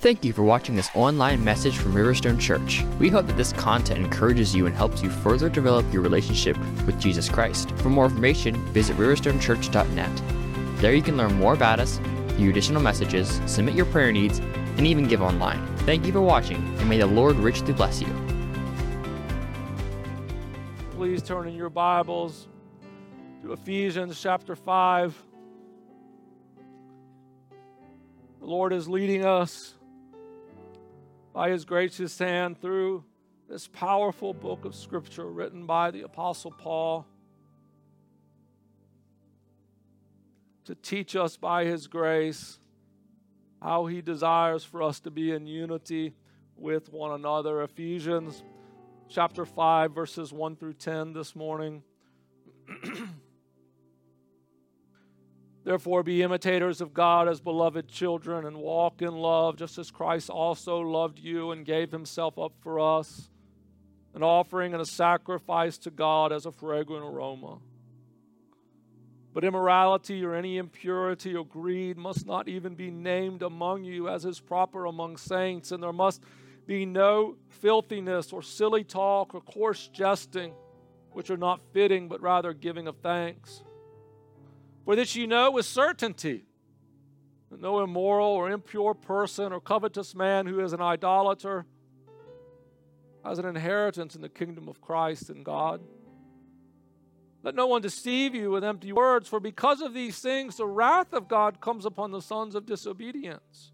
Thank you for watching this online message from Riverstone Church. We hope that this content encourages you and helps you further develop your relationship with Jesus Christ. For more information, visit riverstonechurch.net. There you can learn more about us, view additional messages, submit your prayer needs, and even give online. Thank you for watching, and may the Lord richly bless you. Please turn in your Bibles to Ephesians chapter 5. The Lord is leading us by his gracious hand through this powerful book of Scripture written by the Apostle Paul to teach us by his grace how he desires for us to be in unity with one another. Ephesians chapter 5, verses 1 through 10 this morning. Therefore, be imitators of God as beloved children and walk in love, just as Christ also loved you and gave himself up for us, an offering and a sacrifice to God as a fragrant aroma. But immorality or any impurity or greed must not even be named among you as is proper among saints, and there must be no filthiness or silly talk or coarse jesting, which are not fitting, but rather giving of thanks. For this you know with certainty that no immoral or impure person or covetous man who is an idolater has an inheritance in the kingdom of Christ and God. Let no one deceive you with empty words, for because of these things the wrath of God comes upon the sons of disobedience.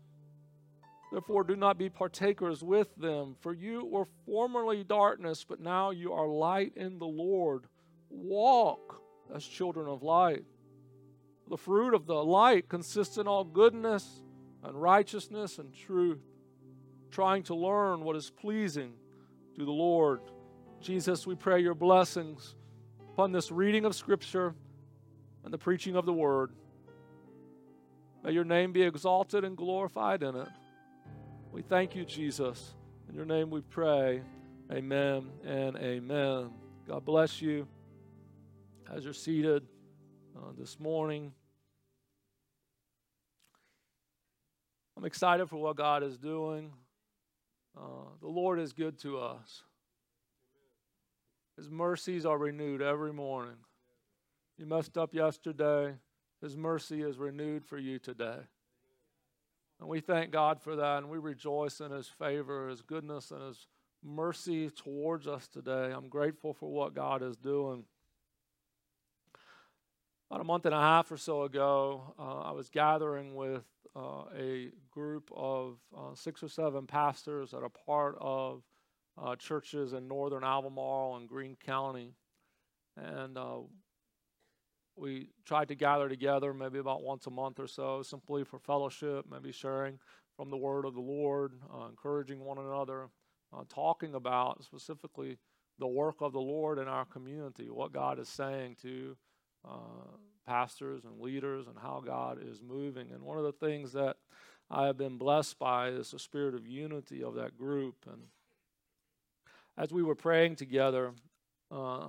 Therefore, do not be partakers with them, for you were formerly darkness, but now you are light in the Lord. Walk as children of light. The fruit of the light consists in all goodness and righteousness and truth, trying to learn what is pleasing to the Lord. Jesus, we pray your blessings upon this reading of Scripture and the preaching of the Word. May your name be exalted and glorified in it. We thank you, Jesus. In your name we pray. Amen and amen. God bless you as you're seated uh, this morning. I'm excited for what God is doing. Uh, the Lord is good to us. His mercies are renewed every morning. You messed up yesterday. His mercy is renewed for you today. And we thank God for that, and we rejoice in His favor, His goodness, and His mercy towards us today. I'm grateful for what God is doing. About a month and a half or so ago, uh, I was gathering with uh, a group of uh, six or seven pastors that are part of uh, churches in northern Albemarle and Greene County. And uh, we tried to gather together maybe about once a month or so, simply for fellowship, maybe sharing from the word of the Lord, uh, encouraging one another, talking about specifically the work of the Lord in our community, what God is saying to uh, pastors and leaders, and how God is moving. And one of the things that I have been blessed by is the spirit of unity of that group. And as we were praying together uh,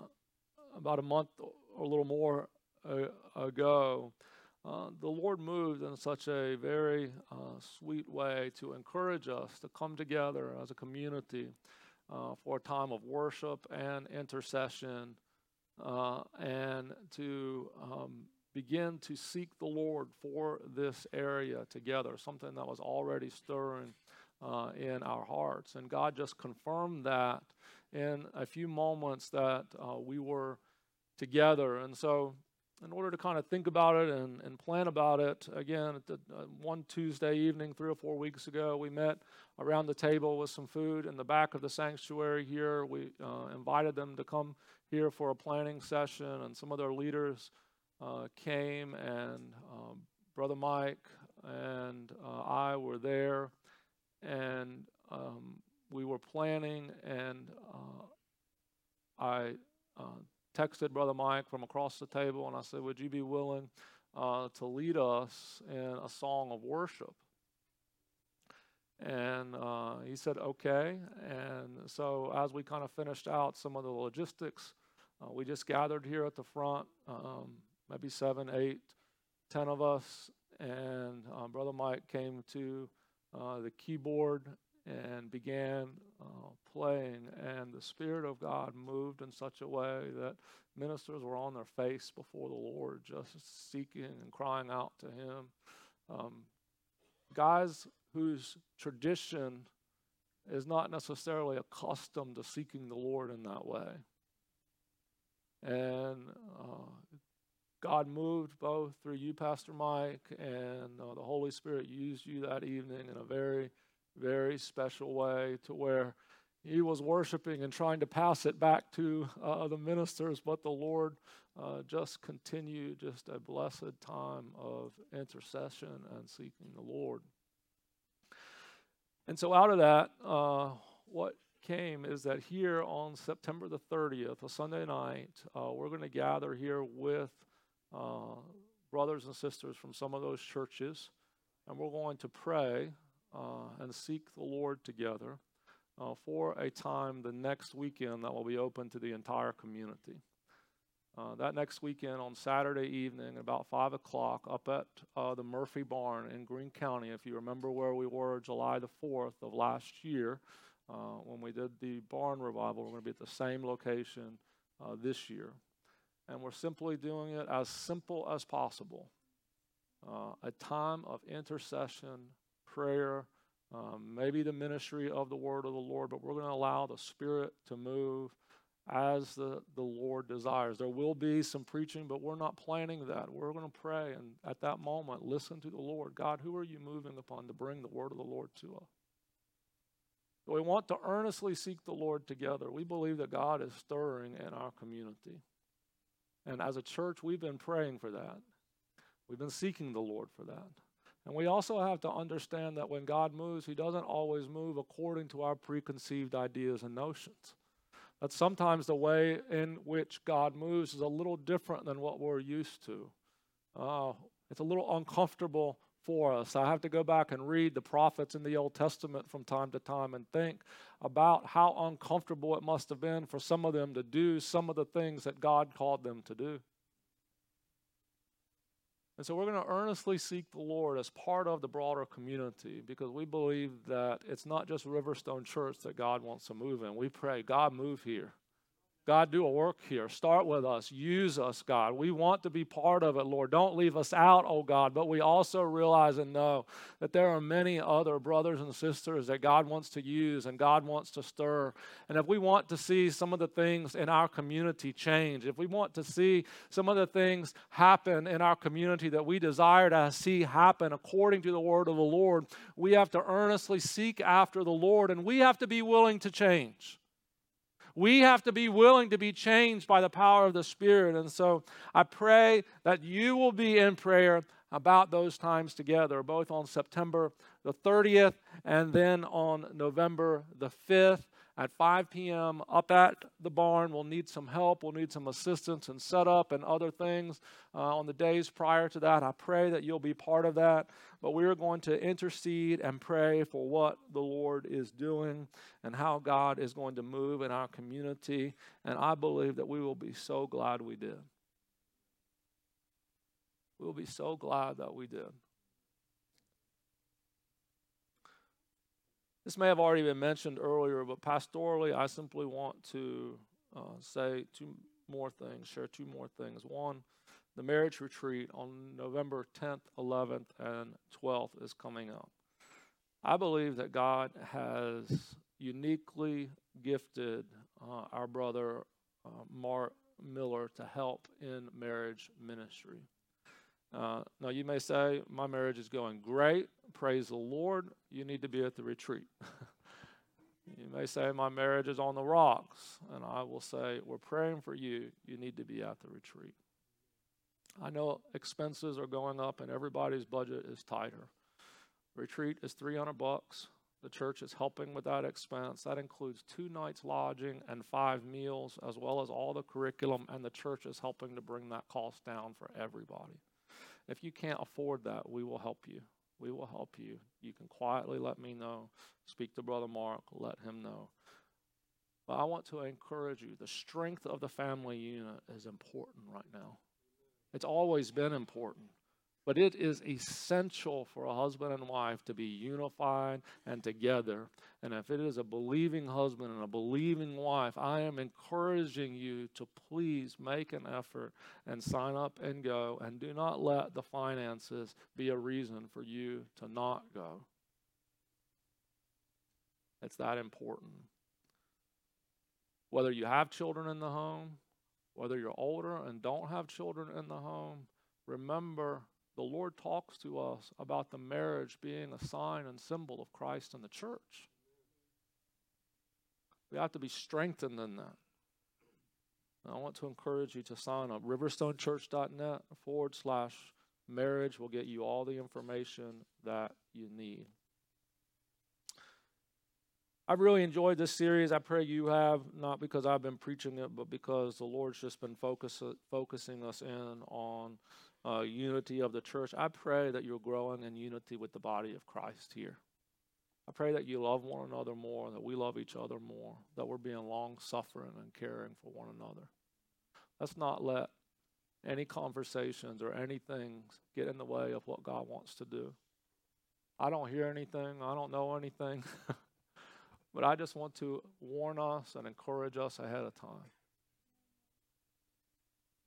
about a month or a little more ago, uh, the Lord moved in such a very uh, sweet way to encourage us to come together as a community uh, for a time of worship and intercession uh, and to um, begin to seek the Lord for this area together, something that was already stirring uh, in our hearts. And God just confirmed that in a few moments that uh, we were together. And so in order to kind of think about it and, and plan about it, again, the, uh, one Tuesday evening, three or four weeks ago, we met around the table with some food in the back of the sanctuary here. We uh, invited them to come here for a planning session, and some of their leaders uh, came, and um, Brother Mike and uh, I were there, and um, we were planning, and uh, I uh, texted Brother Mike from across the table and I said, Would you be willing uh, to lead us in a song of worship? And uh, he said, Okay. And so as we kind of finished out some of the logistics, uh, we just gathered here at the front, um, maybe seven, eight, ten of us. And um, Brother Mike came to uh, the keyboard and began uh, playing, and the Spirit of God moved in such a way that ministers were on their face before the Lord, just seeking and crying out to Him. Um, guys whose tradition is not necessarily accustomed to seeking the Lord in that way. And uh, God moved both through you, Pastor Mike, and uh, the Holy Spirit used you that evening in a very, very special way to where he was worshiping and trying to pass it back to uh, the ministers, but the Lord uh, just continued just a blessed time of intercession and seeking the Lord. And so, out of that, uh, what came is that here on September the 30th, a Sunday night, uh, we're going to gather here with uh, brothers and sisters from some of those churches, and we're going to pray and seek the Lord together uh, for a time the next weekend that will be open to the entire community. Uh, that next weekend on Saturday evening, about 5 o'clock, up at uh, the Murphy Barn in Greene County. If you remember where we were July the 4th of last year, uh, when we did the barn revival, we're going to be at the same location uh, this year. And we're simply doing it as simple as possible uh, a time of intercession, prayer, um, maybe the ministry of the word of the Lord, but we're going to allow the Spirit to move as the, the Lord desires. There will be some preaching, but we're not planning that. We're going to pray and at that moment listen to the Lord. God, who are you moving upon to bring the word of the Lord to us? We want to earnestly seek the Lord together. We believe that God is stirring in our community. And as a church, we've been praying for that. We've been seeking the Lord for that. And we also have to understand that when God moves, He doesn't always move according to our preconceived ideas and notions. That sometimes the way in which God moves is a little different than what we're used to. Uh, it's a little uncomfortable for us. I have to go back and read the prophets in the Old Testament from time to time and think about how uncomfortable it must have been for some of them to do some of the things that God called them to do. And so we're going to earnestly seek the Lord as part of the broader community because we believe that it's not just Riverstone Church that God wants to move in. We pray, God, move here. God, do a work here. Start with us. Use us, God. We want to be part of it, Lord. Don't leave us out, oh God. But we also realize and know that there are many other brothers and sisters that God wants to use and God wants to stir. And if we want to see some of the things in our community change, if we want to see some of the things happen in our community that we desire to see happen according to the word of the Lord, we have to earnestly seek after the Lord and we have to be willing to change. We have to be willing to be changed by the power of the Spirit. And so I pray that you will be in prayer about those times together, both on September the 30th and then on November the 5th at 5 p.m. up at the barn. We'll need some help. We'll need some assistance and setup and other things uh, on the days prior to that. I pray that you'll be part of that. But we are going to intercede and pray for what the Lord is doing and how God is going to move in our community. And I believe that we will be so glad we did. We'll be so glad that we did. This may have already been mentioned earlier, but pastorally, I simply want to uh, say two more things, share two more things. One, the marriage retreat on November 10th, 11th, and 12th is coming up. I believe that God has uniquely gifted uh, our brother uh, Mark Miller to help in marriage ministry. Uh, now, you may say, My marriage is going great. Praise the Lord. You need to be at the retreat. you may say, My marriage is on the rocks. And I will say, We're praying for you. You need to be at the retreat. I know expenses are going up and everybody's budget is tighter. Retreat is 300 bucks. The church is helping with that expense. That includes two nights lodging and five meals, as well as all the curriculum, and the church is helping to bring that cost down for everybody. If you can't afford that, we will help you. We will help you. You can quietly let me know. Speak to Brother Mark, let him know. But I want to encourage you the strength of the family unit is important right now. It's always been important. But it is essential for a husband and wife to be unified and together. And if it is a believing husband and a believing wife, I am encouraging you to please make an effort and sign up and go. And do not let the finances be a reason for you to not go. It's that important. Whether you have children in the home, whether you're older and don't have children in the home, remember the Lord talks to us about the marriage being a sign and symbol of Christ and the church. We have to be strengthened in that. And I want to encourage you to sign up. Riverstonechurch.net forward slash marriage will get you all the information that you need. I've really enjoyed this series. I pray you have, not because I've been preaching it, but because the Lord's just been focus, focusing us in on uh, unity of the church. I pray that you're growing in unity with the body of Christ here. I pray that you love one another more, that we love each other more, that we're being long suffering and caring for one another. Let's not let any conversations or anything get in the way of what God wants to do. I don't hear anything, I don't know anything, but I just want to warn us and encourage us ahead of time.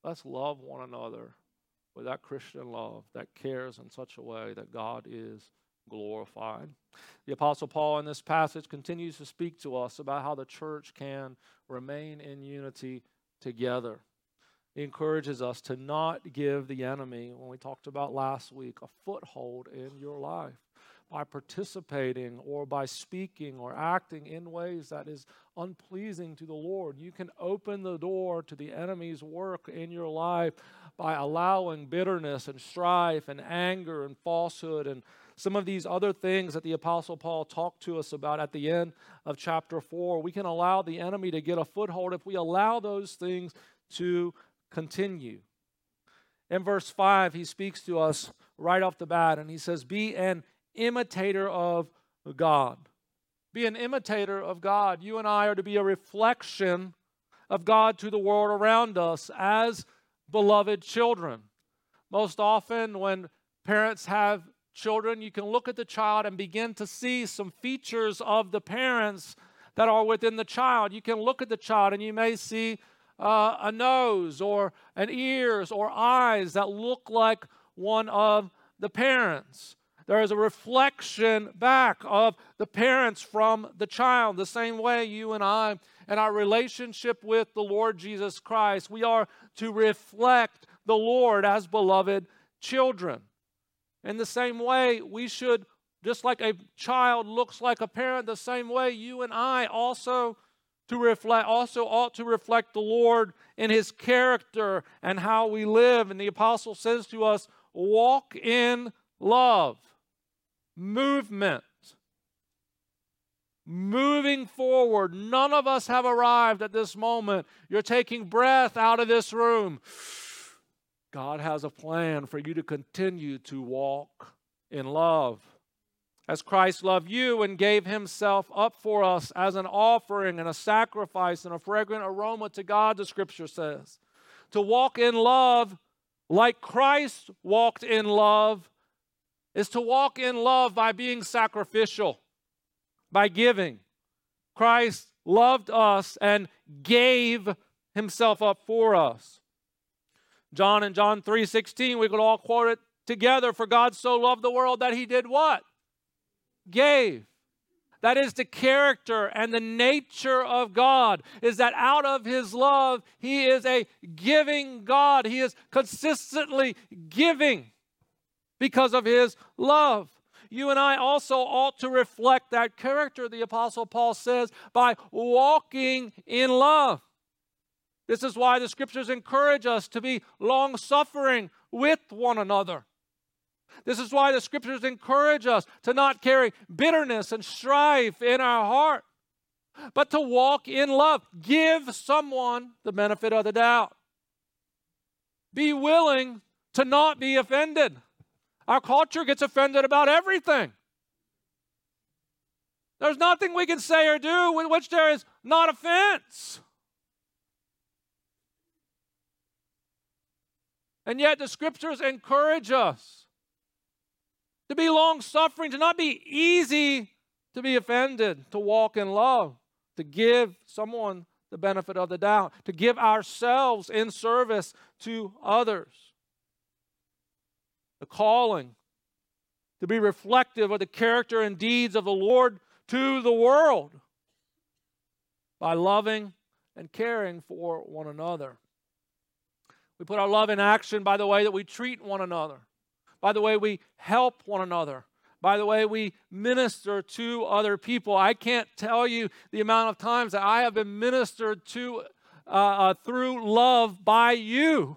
Let's love one another with that Christian love that cares in such a way that God is glorified. The Apostle Paul in this passage continues to speak to us about how the church can remain in unity together. He encourages us to not give the enemy, when we talked about last week, a foothold in your life by participating or by speaking or acting in ways that is unpleasing to the Lord. You can open the door to the enemy's work in your life by allowing bitterness and strife and anger and falsehood and some of these other things that the Apostle Paul talked to us about at the end of chapter 4. We can allow the enemy to get a foothold if we allow those things to continue. In verse 5, he speaks to us right off the bat and he says, Be an imitator of God. Be an imitator of God. You and I are to be a reflection of God to the world around us as beloved children. Most often, when parents have children, you can look at the child and begin to see some features of the parents that are within the child. You can look at the child and you may see uh, a nose or an ears or eyes that look like one of the parents. There is a reflection back of the parents from the child. The same way you and I and our relationship with the Lord Jesus Christ, we are to reflect the Lord as beloved children. In the same way, we should, just like a child looks like a parent, the same way you and I also to reflect also ought to reflect the Lord in his character and how we live. And the apostle says to us, walk in love movement. Moving forward. None of us have arrived at this moment. You're taking breath out of this room. God has a plan for you to continue to walk in love. As Christ loved you and gave himself up for us as an offering and a sacrifice and a fragrant aroma to God, the scripture says. To walk in love like Christ walked in love is to walk in love by being sacrificial, by giving. Christ loved us and gave himself up for us. John in John 3:16, we could all quote it together, for God so loved the world that he did what? Gave. That is the character and the nature of God, is that out of His love, He is a giving God. He is consistently giving because of his love. You and I also ought to reflect that character, the Apostle Paul says, by walking in love. This is why the scriptures encourage us to be long suffering with one another. This is why the scriptures encourage us to not carry bitterness and strife in our heart, but to walk in love. Give someone the benefit of the doubt. Be willing to not be offended. Our culture gets offended about everything. There's nothing we can say or do with which there is not offense. And yet the scriptures encourage us to be long suffering, to not be easy to be offended, to walk in love, to give someone the benefit of the doubt, to give ourselves in service to others. The calling to be reflective of the character and deeds of the Lord to the world by loving and caring for one another. We put our love in action by the way that we treat one another, by the way we help one another, by the way we minister to other people. I can't tell you the amount of times that I have been ministered to uh, uh, through love by you.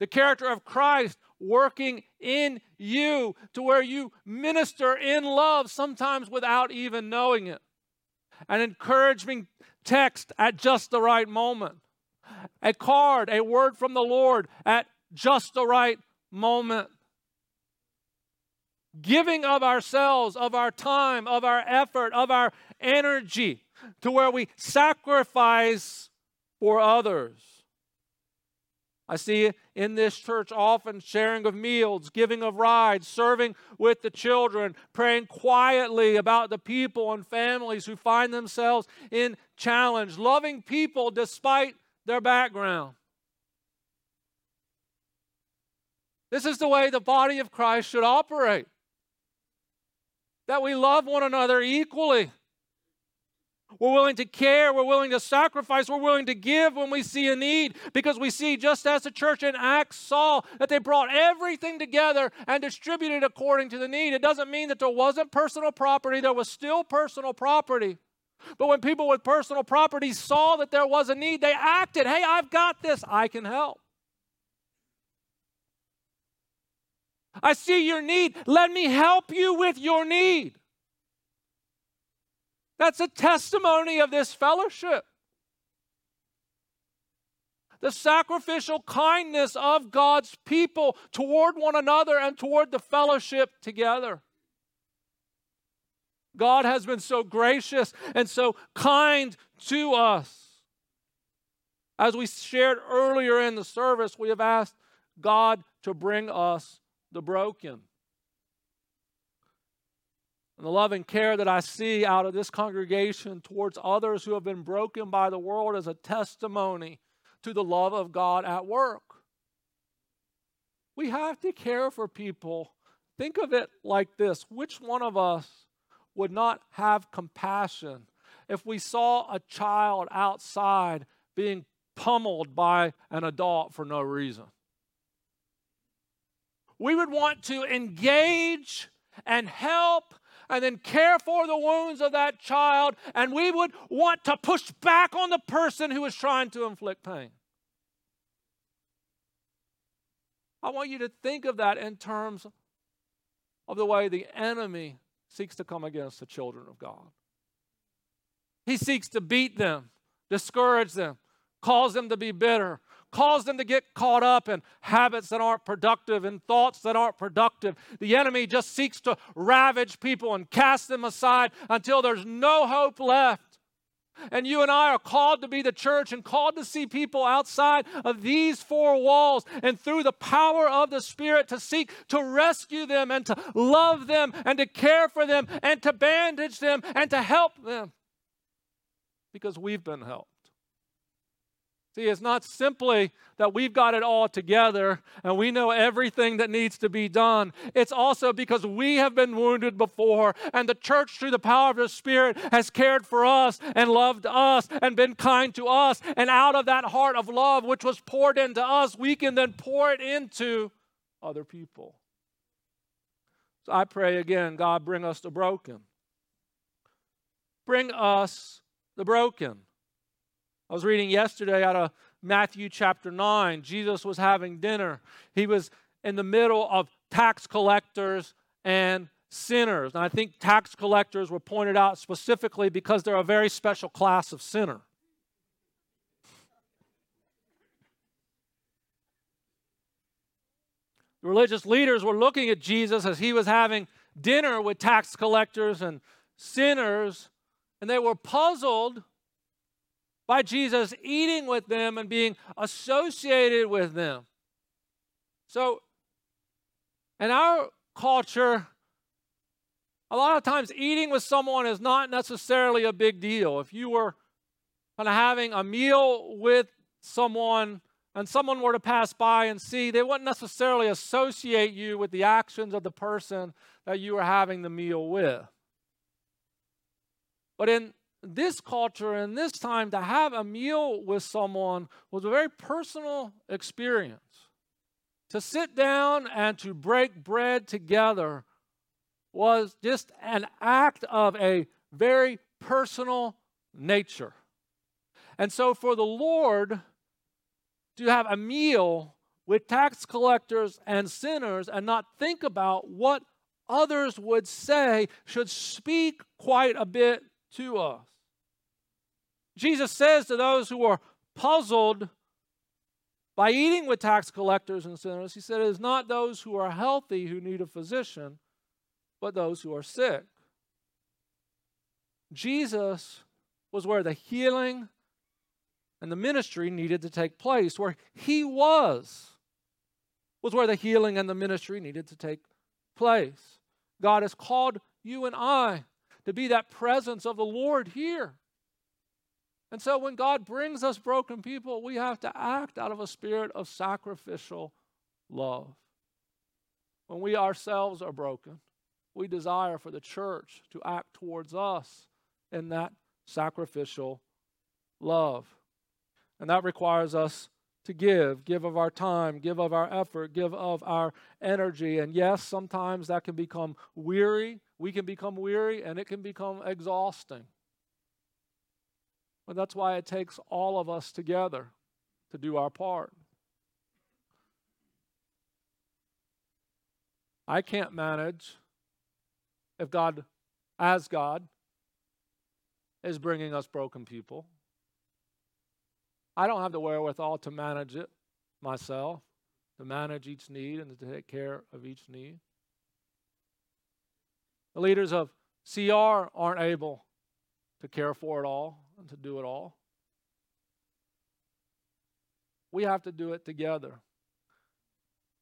The character of Christ working in you to where you minister in love, sometimes without even knowing it. An encouraging text at just the right moment a card, a word from the Lord at just the right moment. Giving of ourselves, of our time, of our effort, of our energy to where we sacrifice for others. I see in this church often sharing of meals, giving of rides, serving with the children, praying quietly about the people and families who find themselves in challenge, loving people despite their background. This is the way the body of Christ should operate. That we love one another equally. We're willing to care. We're willing to sacrifice. We're willing to give when we see a need because we see, just as the church in Acts saw, that they brought everything together and distributed according to the need. It doesn't mean that there wasn't personal property, there was still personal property. But when people with personal property saw that there was a need, they acted. Hey, I've got this. I can help. I see your need. Let me help you with your need. That's a testimony of this fellowship. The sacrificial kindness of God's people toward one another and toward the fellowship together. God has been so gracious and so kind to us. As we shared earlier in the service, we have asked God to bring us the broken. And the love and care that I see out of this congregation towards others who have been broken by the world is a testimony to the love of God at work. We have to care for people. Think of it like this which one of us would not have compassion if we saw a child outside being pummeled by an adult for no reason. We would want to engage and help and then care for the wounds of that child, and we would want to push back on the person who is trying to inflict pain. I want you to think of that in terms of the way the enemy seeks to come against the children of God. He seeks to beat them, discourage them, cause them to be bitter, cause them to get caught up in habits that aren't productive and thoughts that aren't productive. The enemy just seeks to ravage people and cast them aside until there's no hope left. And you and I are called to be the church and called to see people outside of these four walls and through the power of the Spirit to seek to rescue them and to love them and to care for them and to bandage them and to help them because we've been helped. See, it's not simply that we've got it all together and we know everything that needs to be done. It's also because we have been wounded before, and the church, through the power of the Spirit, has cared for us and loved us and been kind to us. And out of that heart of love, which was poured into us, we can then pour it into other people. So I pray again, God, bring us the broken. Bring us the broken. I was reading yesterday out of Matthew chapter 9. Jesus was having dinner. He was in the middle of tax collectors and sinners. And I think tax collectors were pointed out specifically because they're a very special class of sinner. The religious leaders were looking at Jesus as he was having dinner with tax collectors and sinners, and they were puzzled by Jesus eating with them and being associated with them. So, in our culture, a lot of times eating with someone is not necessarily a big deal. If you were kind of having a meal with someone and someone were to pass by and see, they wouldn't necessarily associate you with the actions of the person that you were having the meal with. But in this culture and this time, to have a meal with someone was a very personal experience. To sit down and to break bread together was just an act of a very personal nature. And so, for the Lord to have a meal with tax collectors and sinners and not think about what others would say should speak quite a bit to us. Jesus says to those who are puzzled by eating with tax collectors and sinners, He said, It is not those who are healthy who need a physician, but those who are sick. Jesus was where the healing and the ministry needed to take place. Where he was, was where the healing and the ministry needed to take place. God has called you and I to be that presence of the Lord here. And so when God brings us broken people, we have to act out of a spirit of sacrificial love. When we ourselves are broken, we desire for the church to act towards us in that sacrificial love. And that requires us to give, give of our time, give of our effort, give of our energy. And yes, sometimes that can become weary. We can become weary and it can become exhausting. But that's why it takes all of us together to do our part. I can't manage if God, as God, is bringing us broken people. I don't have the wherewithal to manage it myself, to manage each need and to take care of each need. The leaders of CR aren't able to care for it all and to do it all. We have to do it together.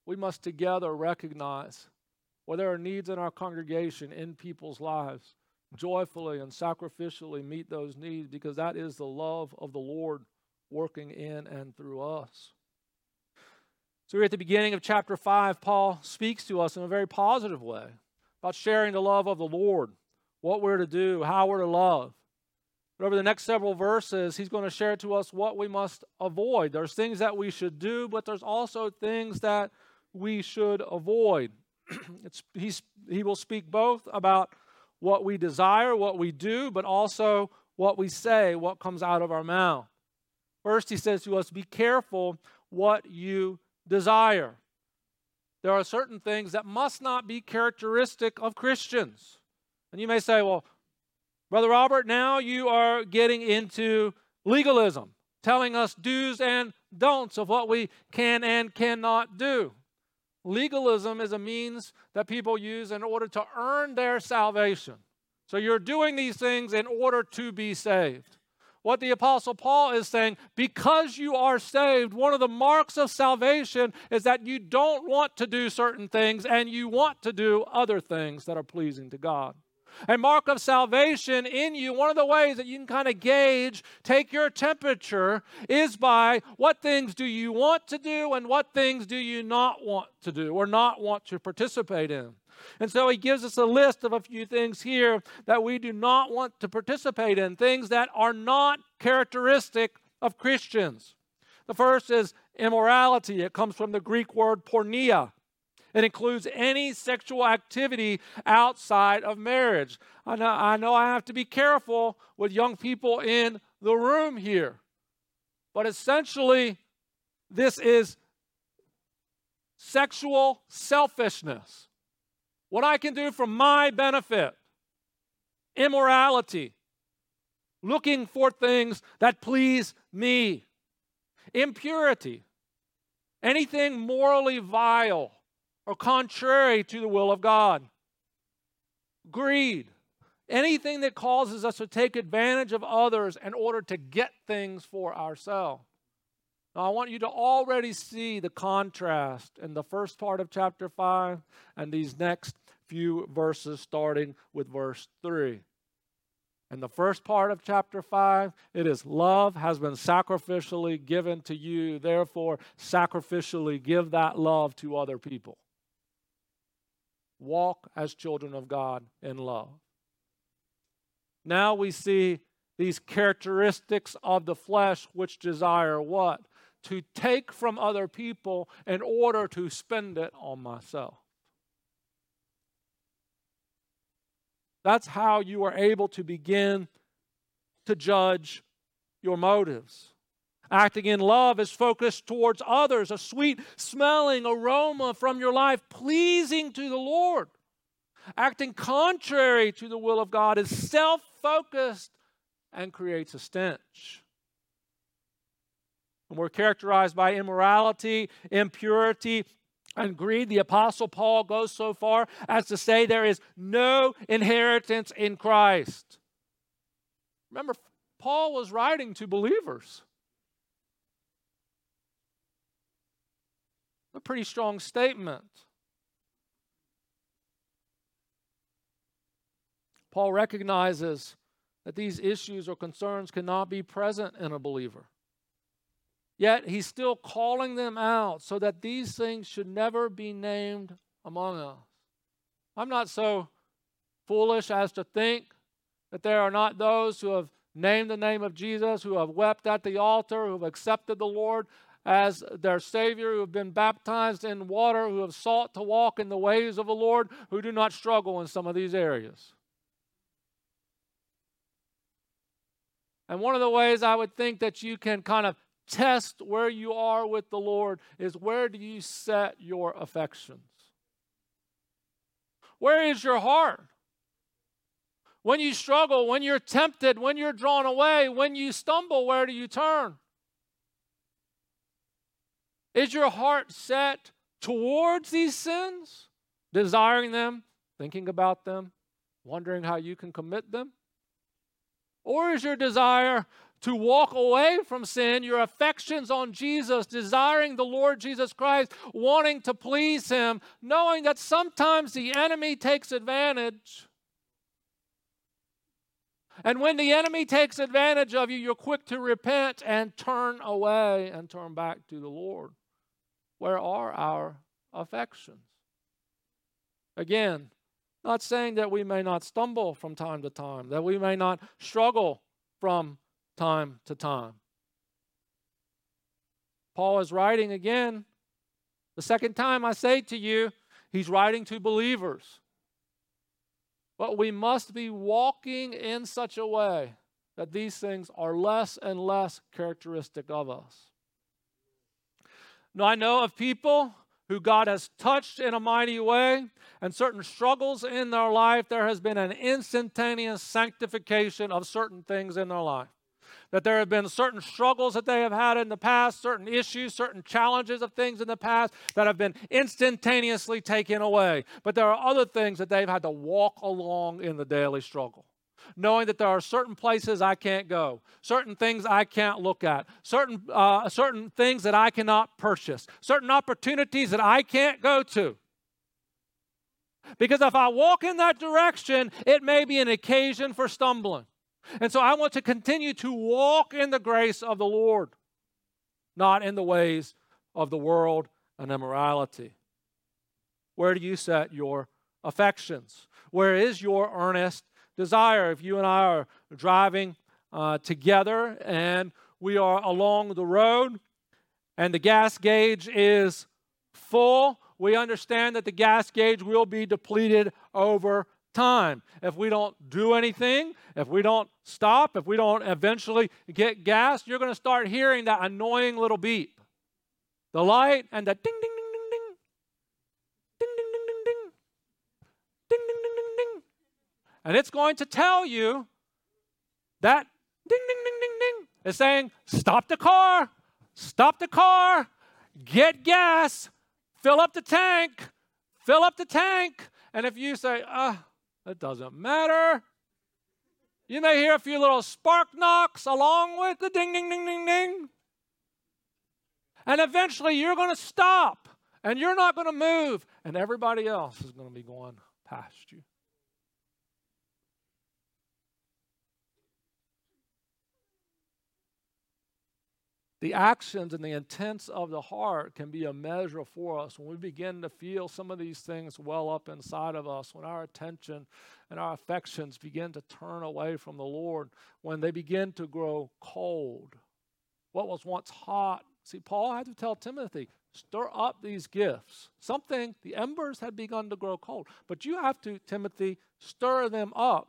We must together recognize where there are needs in our congregation, in people's lives, joyfully and sacrificially meet those needs because that is the love of the Lord working in and through us. So, we're at the beginning of chapter 5. Paul speaks to us in a very positive way about sharing the love of the Lord, what we're to do, how we're to love. But over the next several verses, he's going to share to us what we must avoid. There's things that we should do, but there's also things that we should avoid. he will speak both about what we desire, what we do, but also what we say, what comes out of our mouth. First, he says to us, Be careful what you desire. There are certain things that must not be characteristic of Christians. And you may say, Well, Brother Robert, now you are getting into legalism, telling us do's and don'ts of what we can and cannot do. Legalism is a means that people use in order to earn their salvation. So you're doing these things in order to be saved. What the Apostle Paul is saying, because you are saved, one of the marks of salvation is that you don't want to do certain things and you want to do other things that are pleasing to God. A mark of salvation in you, one of the ways that you can kind of gauge, take your temperature, is by what things do you want to do and what things do you not want to do or not want to participate in. And so he gives us a list of a few things here that we do not want to participate in, things that are not characteristic of Christians. The first is immorality. It comes from the Greek word porneia, it includes any sexual activity outside of marriage. I know, I know I have to be careful with young people in the room here, but essentially, this is sexual selfishness. What I can do for my benefit, immorality, looking for things that please me, impurity, anything morally vile or contrary to the will of God. Greed, anything that causes us to take advantage of others in order to get things for ourselves. Now, I want you to already see the contrast in the first part of chapter 5 and these next few verses, starting with verse 3. In the first part of chapter 5, it is love has been sacrificially given to you. Therefore, sacrificially give that love to other people. Walk as children of God in love. Now we see these characteristics of the flesh which desire what? To take from other people in order to spend it on myself. That's how you are able to begin to judge your motives. Acting in love is focused towards others, a sweet smelling aroma from your life, pleasing to the Lord. Acting contrary to the will of God is self focused and creates a stench. And we're characterized by immorality, impurity, and greed. The Apostle Paul goes so far as to say there is no inheritance in Christ. Remember, Paul was writing to believers. A pretty strong statement. Paul recognizes that these issues or concerns cannot be present in a believer. Yet he's still calling them out so that these things should never be named among us. I'm not so foolish as to think that there are not those who have named the name of Jesus, who have wept at the altar, who have accepted the Lord as their Savior, who have been baptized in water, who have sought to walk in the ways of the Lord, who do not struggle in some of these areas. And one of the ways I would think that you can kind of test where you are with the Lord is where do you set your affections? Where is your heart? When you struggle, when you're tempted, when you're drawn away, when you stumble, where do you turn? Is your heart set towards these sins, desiring them, thinking about them, wondering how you can commit them? Or is your desire to walk away from sin, your affections on Jesus, desiring the Lord Jesus Christ, wanting to please Him, knowing that sometimes the enemy takes advantage. And when the enemy takes advantage of you, you're quick to repent and turn away and turn back to the Lord. Where are our affections? Again, not saying that we may not stumble from time to time, that we may not struggle from time to time. Paul is writing again. The second time I say to you, he's writing to believers. But we must be walking in such a way that these things are less and less characteristic of us. Now, I know of people who God has touched in a mighty way, and certain struggles in their life, there has been an instantaneous sanctification of certain things in their life that there have been certain struggles that they have had in the past, certain issues, certain challenges of things in the past that have been instantaneously taken away. But there are other things that they've had to walk along in the daily struggle. Knowing that there are certain places I can't go, certain things I can't look at, certain, uh, certain things that I cannot purchase, certain opportunities that I can't go to. Because if I walk in that direction, it may be an occasion for stumbling. And so I want to continue to walk in the grace of the Lord, not in the ways of the world and immorality. Where do you set your affections? Where is your earnest desire? If you and I are driving uh, together and we are along the road and the gas gauge is full, we understand that the gas gauge will be depleted over time. If we don't do anything, if we don't stop, if we don't eventually get gas, you're going to start hearing that annoying little beep. The light and the ding, ding. Ding, ding, ding, ding, ding. Ding, ding, ding, ding, ding. And it's going to tell you that ding, ding, ding, ding, ding is saying, stop the car, stop the car, get gas, fill up the tank, fill up the tank. And if you say, ah, uh, it doesn't matter. You may hear a few little spark knocks along with the ding, ding, ding, ding, ding. And eventually you're going to stop and you're not going to move, and everybody else is going to be going past you. The actions and the intents of the heart can be a measure for us when we begin to feel some of these things well up inside of us, when our attention and our affections begin to turn away from the Lord, when they begin to grow cold. What was once hot. See, Paul had to tell Timothy, stir up these gifts. Something, the embers had begun to grow cold, but you have to, Timothy, stir them up.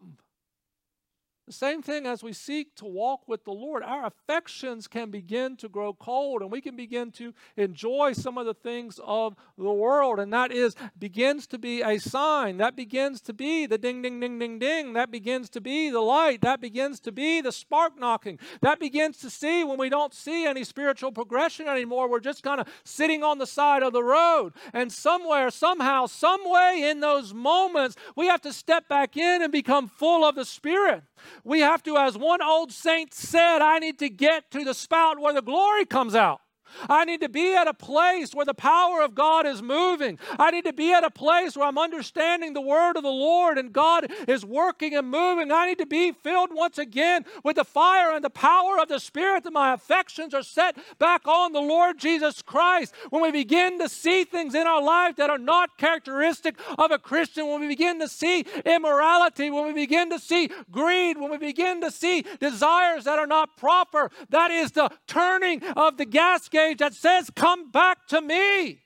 The same thing as we seek to walk with the Lord, our affections can begin to grow cold and we can begin to enjoy some of the things of the world. And that is begins to be a sign. That begins to be the ding, ding, ding, ding, ding. That begins to be the light. That begins to be the spark knocking. That begins to see when we don't see any spiritual progression anymore. We're just kind of sitting on the side of the road. And somewhere, somehow, some way in those moments, we have to step back in and become full of the Spirit. We have to, as one old saint said, I need to get to the spout where the glory comes out. I need to be at a place where the power of God is moving. I need to be at a place where I'm understanding the word of the Lord and God is working and moving. I need to be filled once again with the fire and the power of the Spirit that my affections are set back on the Lord Jesus Christ. When we begin to see things in our life that are not characteristic of a Christian, when we begin to see immorality, when we begin to see greed, when we begin to see desires that are not proper, that is the turning of the gasket that says, Come back to me.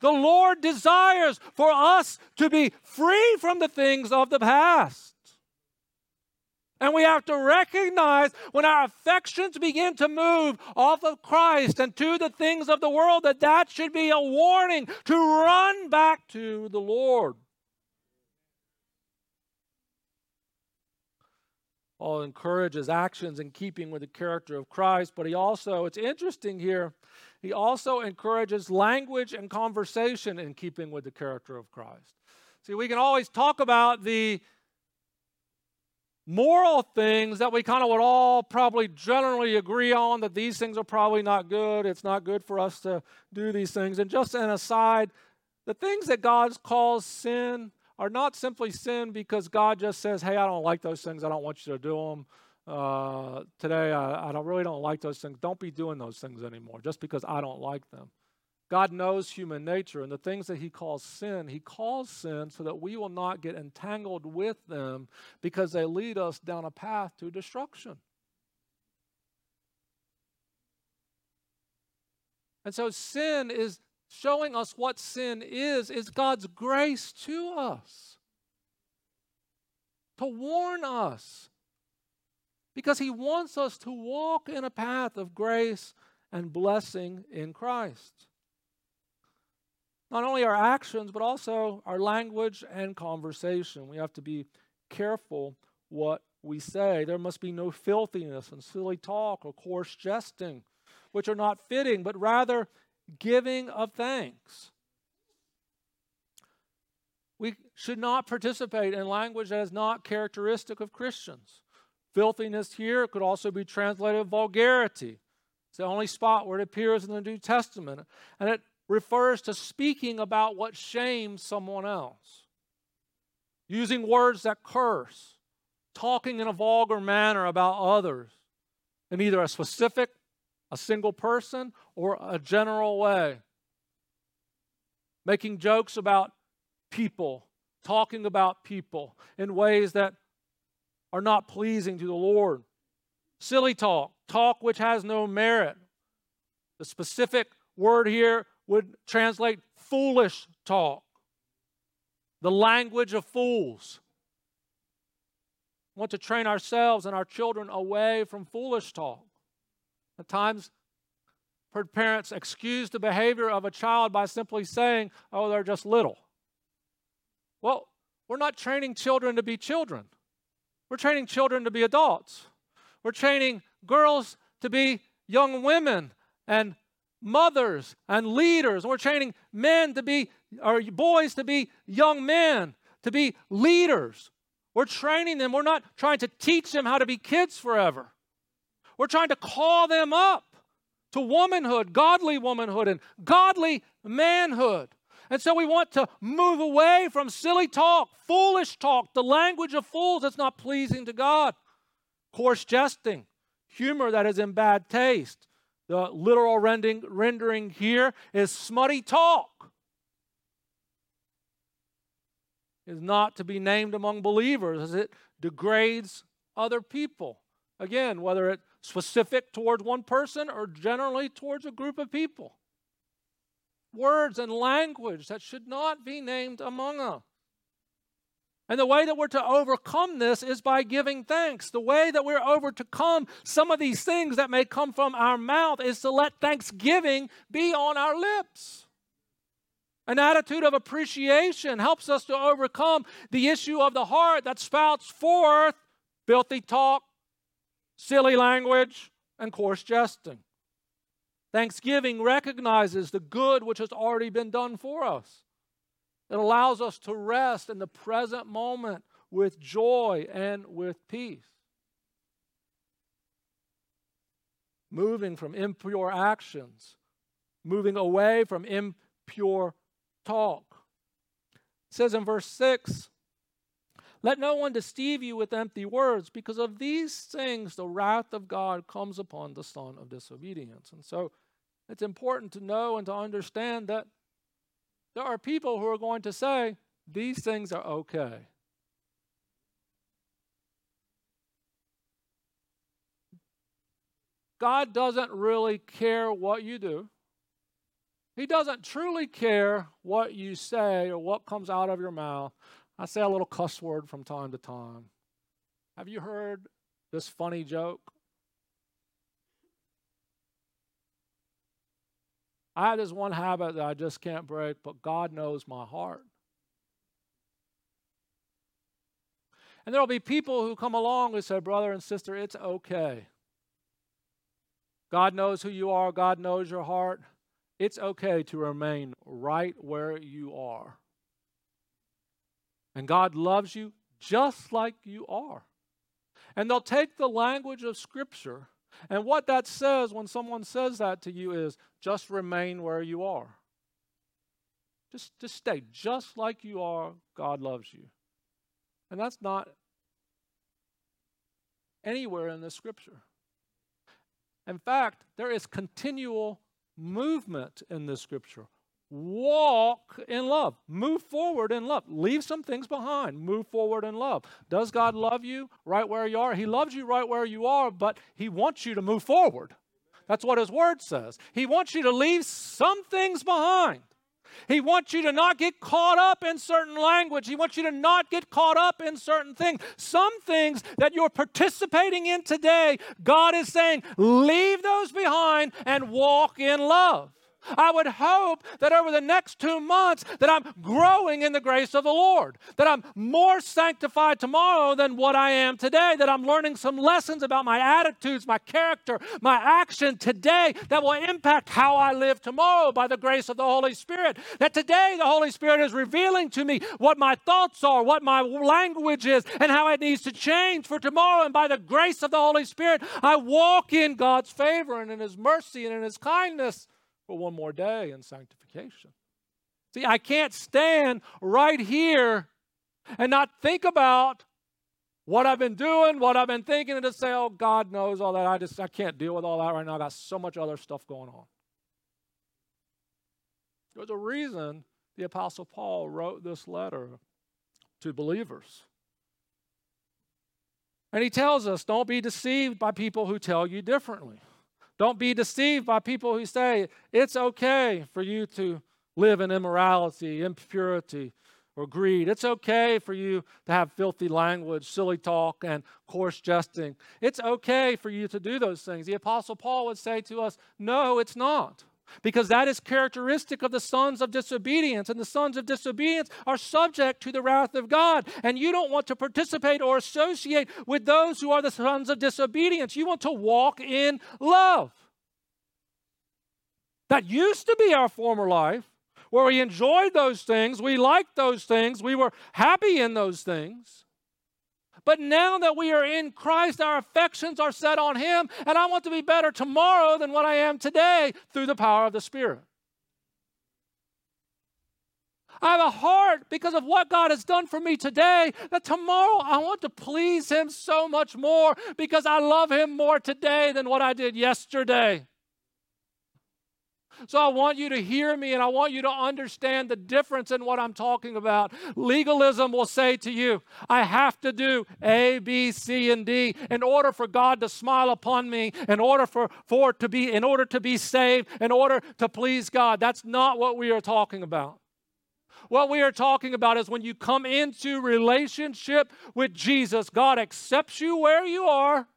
The Lord desires for us to be free from the things of the past. And we have to recognize when our affections begin to move off of Christ and to the things of the world that that should be a warning to run back to the Lord. Paul encourages actions in keeping with the character of Christ, but he also, it's interesting here, he also encourages language and conversation in keeping with the character of Christ. See, we can always talk about the moral things that we kind of would all probably generally agree on that these things are probably not good. It's not good for us to do these things. And just an aside, the things that God calls sin, are not simply sin because God just says, hey, I don't like those things. I don't want you to do them. Uh, today, I, I don't, really don't like those things. Don't be doing those things anymore just because I don't like them. God knows human nature, and the things that He calls sin, He calls sin so that we will not get entangled with them because they lead us down a path to destruction. And so sin is showing us what sin is, is God's grace to us. To warn us. Because He wants us to walk in a path of grace and blessing in Christ. Not only our actions, but also our language and conversation. We have to be careful what we say. There must be no filthiness and silly talk or coarse jesting, which are not fitting, but rather giving of thanks. We should not participate in language that is not characteristic of Christians. Filthiness here could also be translated vulgarity. It's the only spot where it appears in the New Testament. And it refers to speaking about what shames someone else, using words that curse, talking in a vulgar manner about others in either a specific a single person or a general way. Making jokes about people, talking about people in ways that are not pleasing to the Lord. Silly talk, talk which has no merit. The specific word here would translate foolish talk, the language of fools. We want to train ourselves and our children away from foolish talk. At times, parents excuse the behavior of a child by simply saying, oh, they're just little. Well, we're not training children to be children. We're training children to be adults. We're training girls to be young women and mothers and leaders. We're training men to be, or boys to be young men, to be leaders. We're training them. We're not trying to teach them how to be kids forever. We're trying to call them up to womanhood, godly womanhood, and godly manhood. And so we want to move away from silly talk, foolish talk, the language of fools that's not pleasing to God, coarse jesting, humor that is in bad taste. The literal rendering, rendering here is smutty talk. Is not to be named among believers as it degrades other people. Again, whether it's specific towards one person or generally towards a group of people words and language that should not be named among us. And the way that we're to overcome this is by giving thanks. The way that we're overcome some of these things that may come from our mouth is to let thanksgiving be on our lips. An attitude of appreciation helps us to overcome the issue of the heart that spouts forth filthy talk, silly language, and coarse jesting. Thanksgiving recognizes the good which has already been done for us. It allows us to rest in the present moment with joy and with peace. Moving from impure actions, moving away from impure talk. It says in verse 6 Let no one deceive you with empty words, because of these things the wrath of God comes upon the son of disobedience. And so, it's important to know and to understand that there are people who are going to say, these things are okay. God doesn't really care what you do. He doesn't truly care what you say or what comes out of your mouth. I say a little cuss word from time to time. Have you heard this funny joke? I have this one habit that I just can't break, but God knows my heart. And there'll be people who come along who say, Brother and sister, it's okay. God knows who you are, God knows your heart. It's okay to remain right where you are. And God loves you just like you are. And they'll take the language of Scripture and what that says when someone says that to you is just remain where you are. Just, just stay just like you are. God loves you. And that's not anywhere in the scripture. In fact, there is continual movement in the scripture walk in love. Move forward in love. Leave some things behind. Move forward in love. Does God love you right where you are? He loves you right where you are, but He wants you to move forward. That's what His Word says. He wants you to leave some things behind. He wants you to not get caught up in certain language. He wants you to not get caught up in certain things. Some things that you're participating in today, God is saying, leave those behind and walk in love. I would hope that over the next two months that I'm growing in the grace of the Lord, that I'm more sanctified tomorrow than what I am today, that I'm learning some lessons about my attitudes, my character, my action today that will impact how I live tomorrow by the grace of the Holy Spirit. That today the Holy Spirit is revealing to me what my thoughts are, what my language is, and how it needs to change for tomorrow. And by the grace of the Holy Spirit, I walk in God's favor and in His mercy and in His kindness for one more day in sanctification. See, I can't stand right here and not think about what I've been doing, what I've been thinking, and just say, oh, God knows all that. I just I can't deal with all that right now. I got so much other stuff going on. There's a reason the Apostle Paul wrote this letter to believers. And he tells us don't be deceived by people who tell you differently. Don't be deceived by people who say it's okay for you to live in immorality, impurity, or greed. It's okay for you to have filthy language, silly talk, and coarse jesting. It's okay for you to do those things. The Apostle Paul would say to us, No, it's not. Because that is characteristic of the sons of disobedience, and the sons of disobedience are subject to the wrath of God. And you don't want to participate or associate with those who are the sons of disobedience. You want to walk in love. That used to be our former life, where we enjoyed those things, we liked those things, we were happy in those things. But now that we are in Christ, our affections are set on Him, and I want to be better tomorrow than what I am today through the power of the Spirit. I have a heart because of what God has done for me today that tomorrow I want to please Him so much more because I love Him more today than what I did yesterday. So I want you to hear me and I want you to understand the difference in what I'm talking about. Legalism will say to you, I have to do A, B, C, and D in order for God to smile upon me, in order for, for to be, in order to be saved, in order to please God. That's not what we are talking about. What we are talking about is when you come into relationship with Jesus, God accepts you where you are.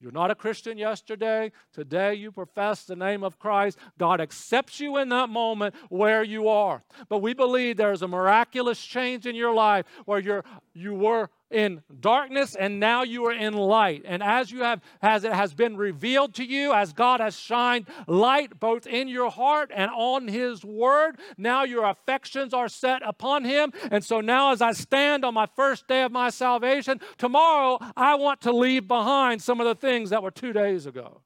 You're not a Christian yesterday. Today you profess the name of Christ. God accepts you in that moment where you are. But we believe there's a miraculous change in your life where you're you were in darkness and now you are in light. And as you have as it has been revealed to you as god has shined light both in your heart and on his word now your affections are set upon him. And so now as i stand on my first day of my salvation tomorrow i want to leave behind some of the things that were two days ago.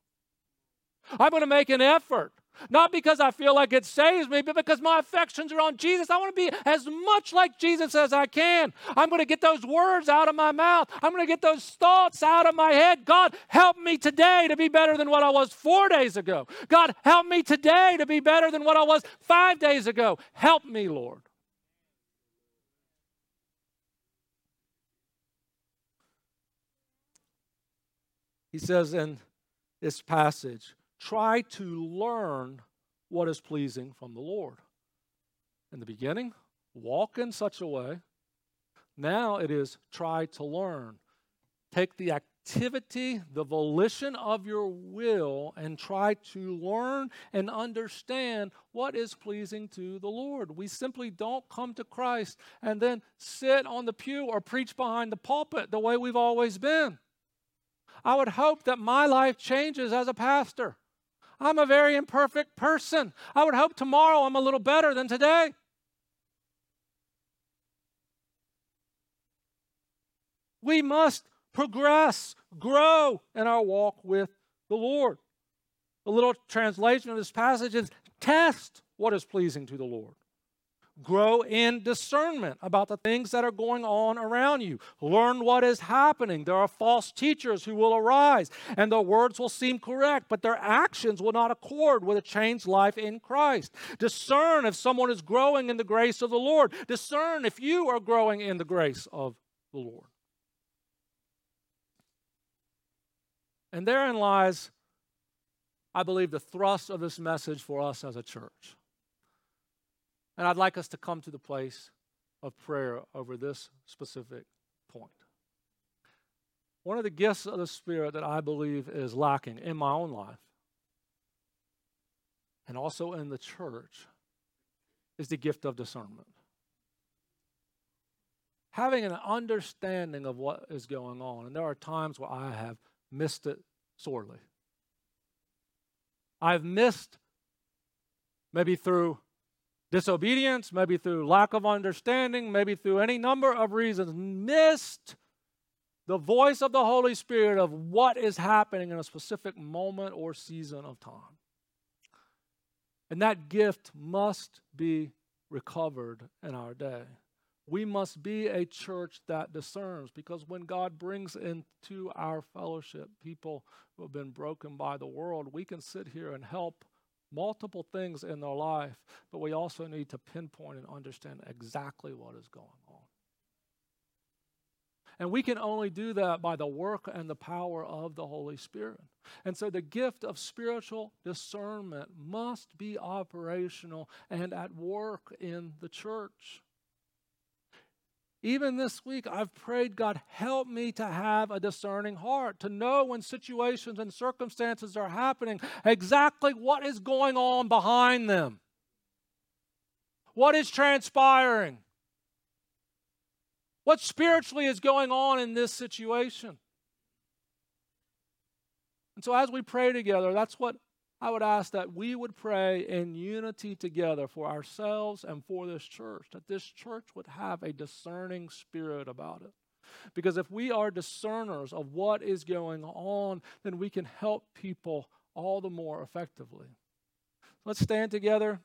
I'm going to make an effort not because I feel like it saves me, but because my affections are on Jesus. I want to be as much like Jesus as I can. I'm going to get those words out of my mouth. I'm going to get those thoughts out of my head. God, help me today to be better than what I was four days ago. God, help me today to be better than what I was five days ago. Help me, Lord. He says in this passage, try to learn what is pleasing from the Lord. In the beginning, walk in such a way. Now it is try to learn. Take the activity, the volition of your will, and try to learn and understand what is pleasing to the Lord. We simply don't come to Christ and then sit on the pew or preach behind the pulpit the way we've always been. I would hope that my life changes as a pastor. I'm a very imperfect person. I would hope tomorrow I'm a little better than today. We must progress, grow in our walk with the Lord. The little translation of this passage is test what is pleasing to the Lord. Grow in discernment about the things that are going on around you. Learn what is happening. There are false teachers who will arise, and their words will seem correct, but their actions will not accord with a changed life in Christ. Discern if someone is growing in the grace of the Lord. Discern if you are growing in the grace of the Lord. And therein lies, I believe, the thrust of this message for us as a church. And I'd like us to come to the place of prayer over this specific point. One of the gifts of the Spirit that I believe is lacking in my own life and also in the church is the gift of discernment. Having an understanding of what is going on. And there are times where I have missed it sorely. I've missed, maybe through disobedience, maybe through lack of understanding, maybe through any number of reasons, missed the voice of the Holy Spirit of what is happening in a specific moment or season of time. And that gift must be recovered in our day. We must be a church that discerns because when God brings into our fellowship people who have been broken by the world, we can sit here and help multiple things in their life, but we also need to pinpoint and understand exactly what is going on. And we can only do that by the work and the power of the Holy Spirit. And so the gift of spiritual discernment must be operational and at work in the church. Even this week, I've prayed, God, help me to have a discerning heart, to know when situations and circumstances are happening exactly what is going on behind them. What is transpiring? What spiritually is going on in this situation? And so, as we pray together, that's what I would ask that we would pray in unity together for ourselves and for this church, that this church would have a discerning spirit about it. Because if we are discerners of what is going on, then we can help people all the more effectively. Let's stand together.